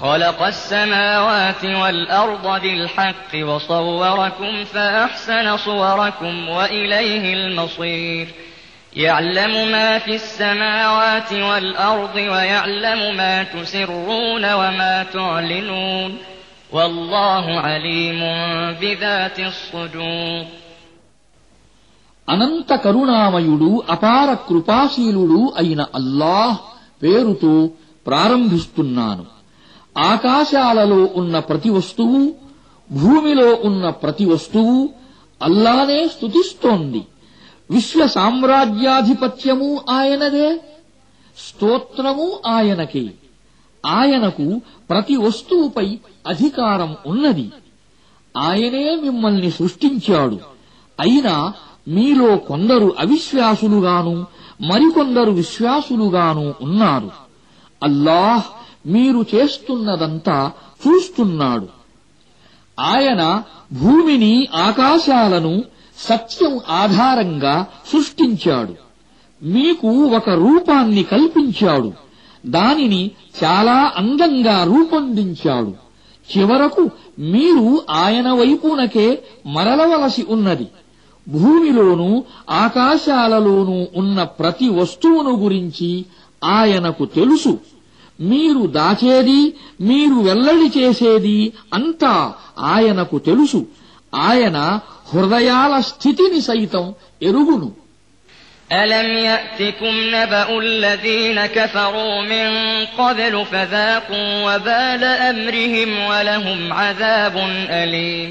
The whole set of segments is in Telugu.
خلق السماوات والأرض بالحق وصوركم فأحسن صوركم وإليه المصير يعلم ما في السماوات والأرض ويعلم ما تسرون وما تعلنون والله عليم بذات الصدور అనంత కరుణామయుడు అపార కృపాశీలుడు అయిన అల్లాహ్ పేరుతో ప్రారంభిస్తున్నాను ఆకాశాలలో ఉన్న ప్రతి వస్తువు భూమిలో ఉన్న ప్రతి వస్తువు అల్లానే స్తుతిస్తోంది. విశ్వ సామ్రాజ్యాధిపత్యము ఆయనదే స్తోత్రము ఆయనకే. ఆయనకు ప్రతి వస్తువుపై అధికారం ఉన్నది. ఆయనే మిమ్మల్ని సృష్టించాడు. అయినా మీలో కొందరు అవిశ్వాసులుగాను మరికొందరు విశ్వాసులుగాను ఉన్నారు. అల్లాహ్ మీరు చేస్తున్నదంతా చూస్తున్నాడు. ఆయన భూమిని ఆకాశాలను సత్యం ఆధారంగా సృష్టించాడు. మీకు ఒక రూపాన్ని కల్పించాడు. దానిని చాలా అందంగా రూపొందించాడు. చివరకు మీరు ఆయన వైపునకే మరలవలసి ఉన్నది. భూమిలోనూ ఆకాశాలలోనూ ఉన్న ప్రతి వస్తువును గురించి ఆయనకు తెలుసు. మీరు దాచేది మీరు వెల్లడి చేసేది అంతా ఆయనకు తెలుసు ఆయన హృదయాల స్థితిని సైతం ఎరుగును ألم يأتكم نبأ الذين كفروا من قبل فذاقوا وبال أمرهم ولهم عذاب أليم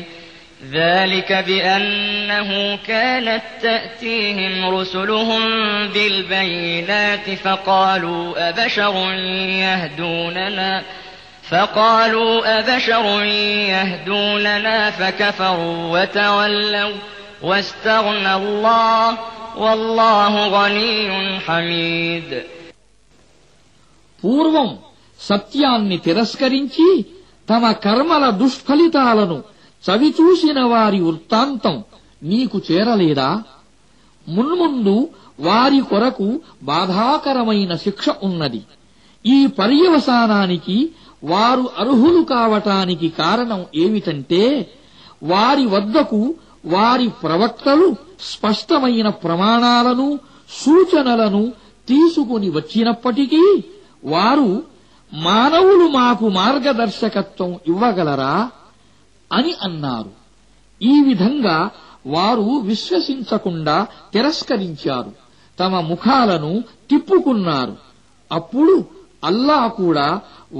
ذلك بأنه كانت تأتيهم رسلهم بالبينات فقالوا أبشر يهدوننا فقالوا أبشر يهدوننا فكفروا وتولوا واستغنى الله والله غني حميد పూర్వం సత్యాన్ని తిరస్కరించి తమ కర్మల దుష్ఫలితాలను చవిచూసిన వారి వృత్తాంతం నీకు చేరలేదా? మున్ముందు వారి కొరకు బాధాకరమైన శిక్ష ఉన్నది. ఈ పర్యవసానానికి వారు అర్హులు కావటానికి కారణం ఏమిటంటే వారి వద్దకు వారి ప్రవక్తలు స్పష్టమైన ప్రమాణాలను సూచనలను తీసుకుని వచ్చినప్పటికీ వారు మానవులు మాకు మార్గదర్శకత్వం ఇవ్వగలరా? అని అన్నారు ఈ విధంగా వారు విశ్వసించకుండా తిరస్కరించారు తమ ముఖాలను తిప్పుకున్నారు అప్పుడు అల్లా కూడా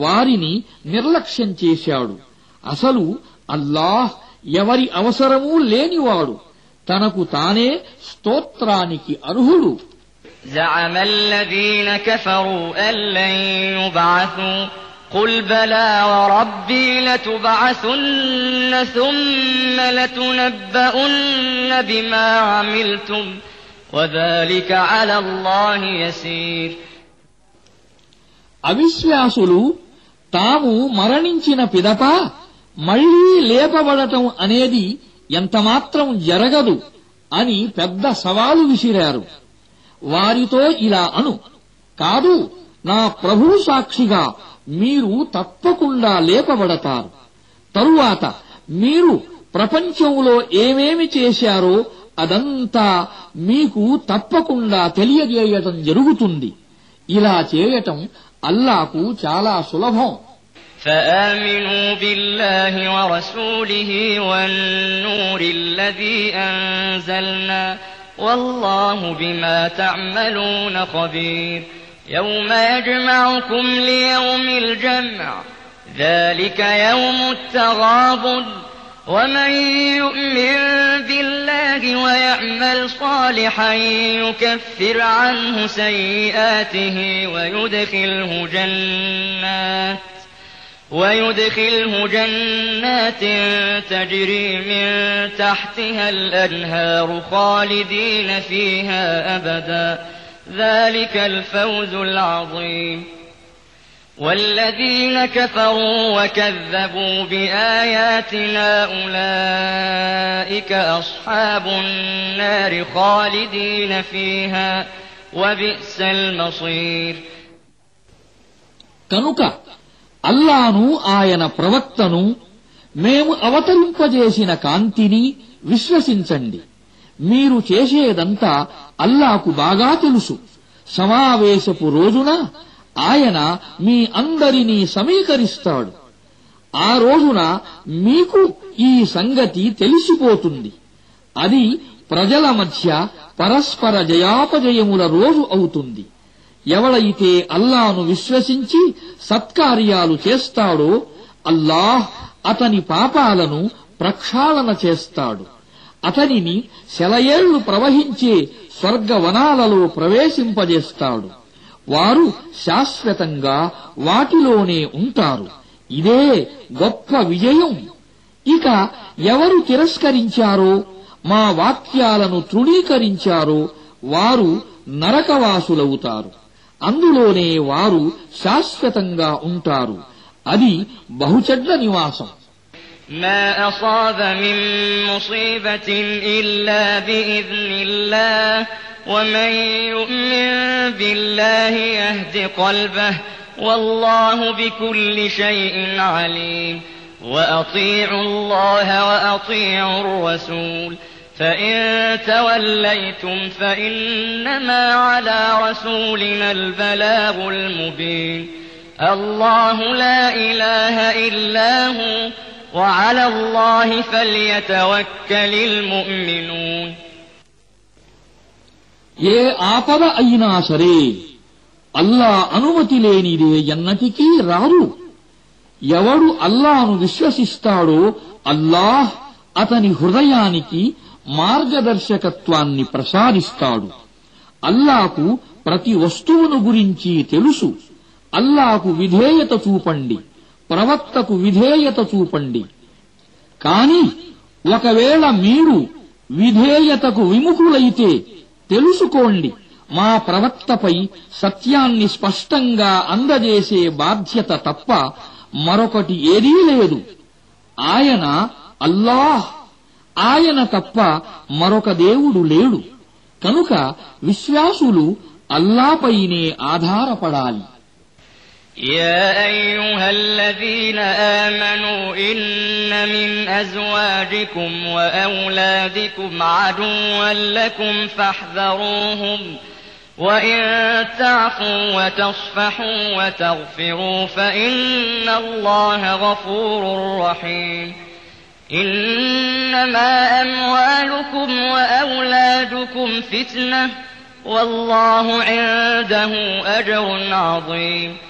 వారిని నిర్లక్ష్యం చేశాడు అసలు అల్లాహ్ ఎవరి అవసరమూ లేనివాడు తనకు తానే స్తోత్రానికి అర్హుడు زعم الذين كفروا أن لن يبعثوا قل بلى وربي لتبعثن ثم لتنبؤن بما عملتم وذلك على الله يسير అవిశ్వాసులు తాము మరణించిన పిదప మళ్లీ లేపబడటం అనేది ఎంతమాత్రం జరగదు అని పెద్ద సవాలు విసిరారు వారితో ఇలా అను కాదు నా ప్రభు సాక్షిగా మీరు తప్పకుండా లేపబడతారు తరువాత మీరు ప్రపంచంలో ఏమేమి చేశారో అదంతా మీకు తప్పకుండా తెలియజేయటం జరుగుతుంది ఇలా చేయటం అల్లాకు చాలా సులభం فآمنوا بالله ورسوله والنور الذي أنزلنا والله بما تعملون خبير يوم يجمعكم ليوم الجمع ذلك يوم التغابن. ومن يؤمن بالله ويعمل صالحا يكفر عنه سيئاته ويدخله جنات ويدخله جنات تجري من تحتها الأنهار خالدين فيها أبدا. ذلك الفوز العظيم والذين كفروا وكذبوا بآياتنا أولئك أصحاب النار خالدين فيها وبئس المصير కనుక అల్లాను ఆయన ప్రవక్తను మేము అవతరింపజేసిన కాంతిని విశ్వసించండి మీరు చేసేదంతా అల్లాకు బాగా తెలుసు. సమావేశపు రోజున ఆయన మీ అందరినీ సమీకరిస్తాడు. ఆ రోజున మీకు ఈ సంగతి తెలిసిపోతుంది. అది ప్రజల మధ్య పరస్పర జయాపజయముల రోజు అవుతుంది. ఎవడైతే అల్లాను విశ్వసించి సత్కార్యాలు చేస్తాడో అల్లాహ్ అతని పాపాలను ప్రక్షాళన చేస్తాడు. అతనిని శలయేళ్ళు ప్రవహించే స్వర్గవనాలలో ప్రవేశింపజేస్తాడు. వారు శాశ్వతంగా వాటిలోనే ఉంటారు. ఇదే గొప్ప విజయం. ఇక ఎవరు తిరస్కరించారో మా వాక్యాలను తృణీకరించారో వారు నరకవాసులవుతారు. అందులోనే వారు శాశ్వతంగా ఉంటారు. అది బహుచెడ్ల నివాసం. ما أصاب من مصيبة إلا بإذن الله ومن يؤمن بالله يهد قلبه والله بكل شيء عليم وأطيعوا الله وأطيعوا الرسول فإن توليتم فإنما على رسولنا البلاغ المبين الله لا إله إلا هو وعلى الله فليتوكل المؤمنون ఏ ఆపద అయినా సరే అల్లా అనుమతి లేనిదే ఎన్నటికీ రాదు ఎవడు అల్లాను విశ్వసిస్తాడో అల్లాహ్ అతని హృదయానికి మార్గదర్శకత్వాన్ని ప్రసాదిస్తాడు అల్లాకు ప్రతి వస్తువును గురించి తెలుసు అల్లాకు విధేయత చూపండి ప్రవక్తకు విధేయత చూపండి. కాని ఒకవేళ మీరు విధేయతకు విముఖులైతే తెలుసుకోండి మా ప్రవక్తపై సత్యాన్ని స్పష్టంగా అందజేసే బాధ్యత తప్ప మరొకటి ఏదీ లేదు. ఆయన అల్లాహ్. ఆయన తప్ప మరొక దేవుడు లేడు. కనుక విశ్వాసులు అల్లాపైనే ఆధారపడాలి. يا أيها الذين آمنوا إن من أزواجكم وأولادكم عدوا لكم فاحذروهم وإن تعفوا وتصفحوا وتغفروا فإن الله غفور رحيم إنما أموالكم وأولادكم فتنة والله عنده أجر عظيم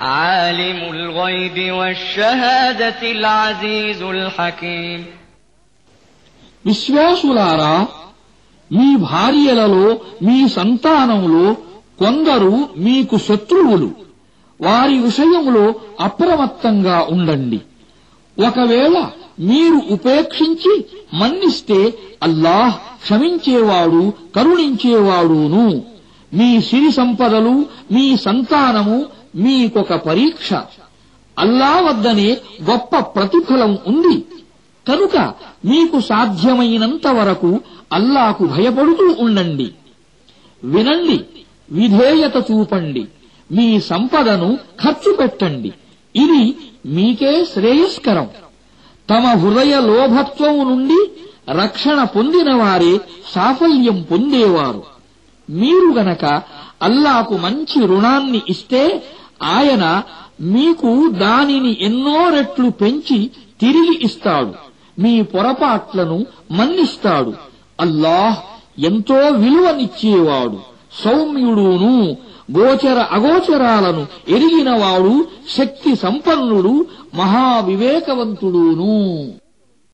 عالم الغيب والشهادة العزيز الحكيم విశ్వాసులారా మీ భార్యలలో మీ సంతానంలో కొందరు మీకు శత్రువులు వారి విషయంలో అప్రమత్తంగా ఉండండి ఒకవేళ మీరు ఉపేక్షించి మన్నిస్తే అల్లాహ్ క్షమించేవాడు కరుణించేవాడును మీ సిరి సంపదలు మీ సంతానము మీకొక పరీక్ష. అల్లా వద్దనే గొప్ప ప్రతిఫలం ఉంది. కనుక మీకు సాధ్యమైనంత వరకు అల్లాకు భయపడుతూ ఉండండి. వినండి విధేయత చూపండి మీ సంపదను ఖర్చు పెట్టండి. ఇది మీకే శ్రేయస్కరం. తమ హృదయ లోభత్వం నుండి రక్షణ పొందినవారే సాఫల్యం పొందేవారు. మీరు గనక అల్లాకు మంచి రుణాన్ని ఇస్తే ఆయన మీకు దానిని ఎన్నో రెట్లు పెంచి తిరిగి ఇస్తాడు. మీ పొరపాట్లను మన్నిస్తాడు. అల్లాహ్ ఎంతో విలువనిచ్చేవాడు. సౌమ్యుడును గోచర అగోచరాలను ఎరిగినవాడు శక్తి సంపన్నుడు మహావివేకవంతుడును.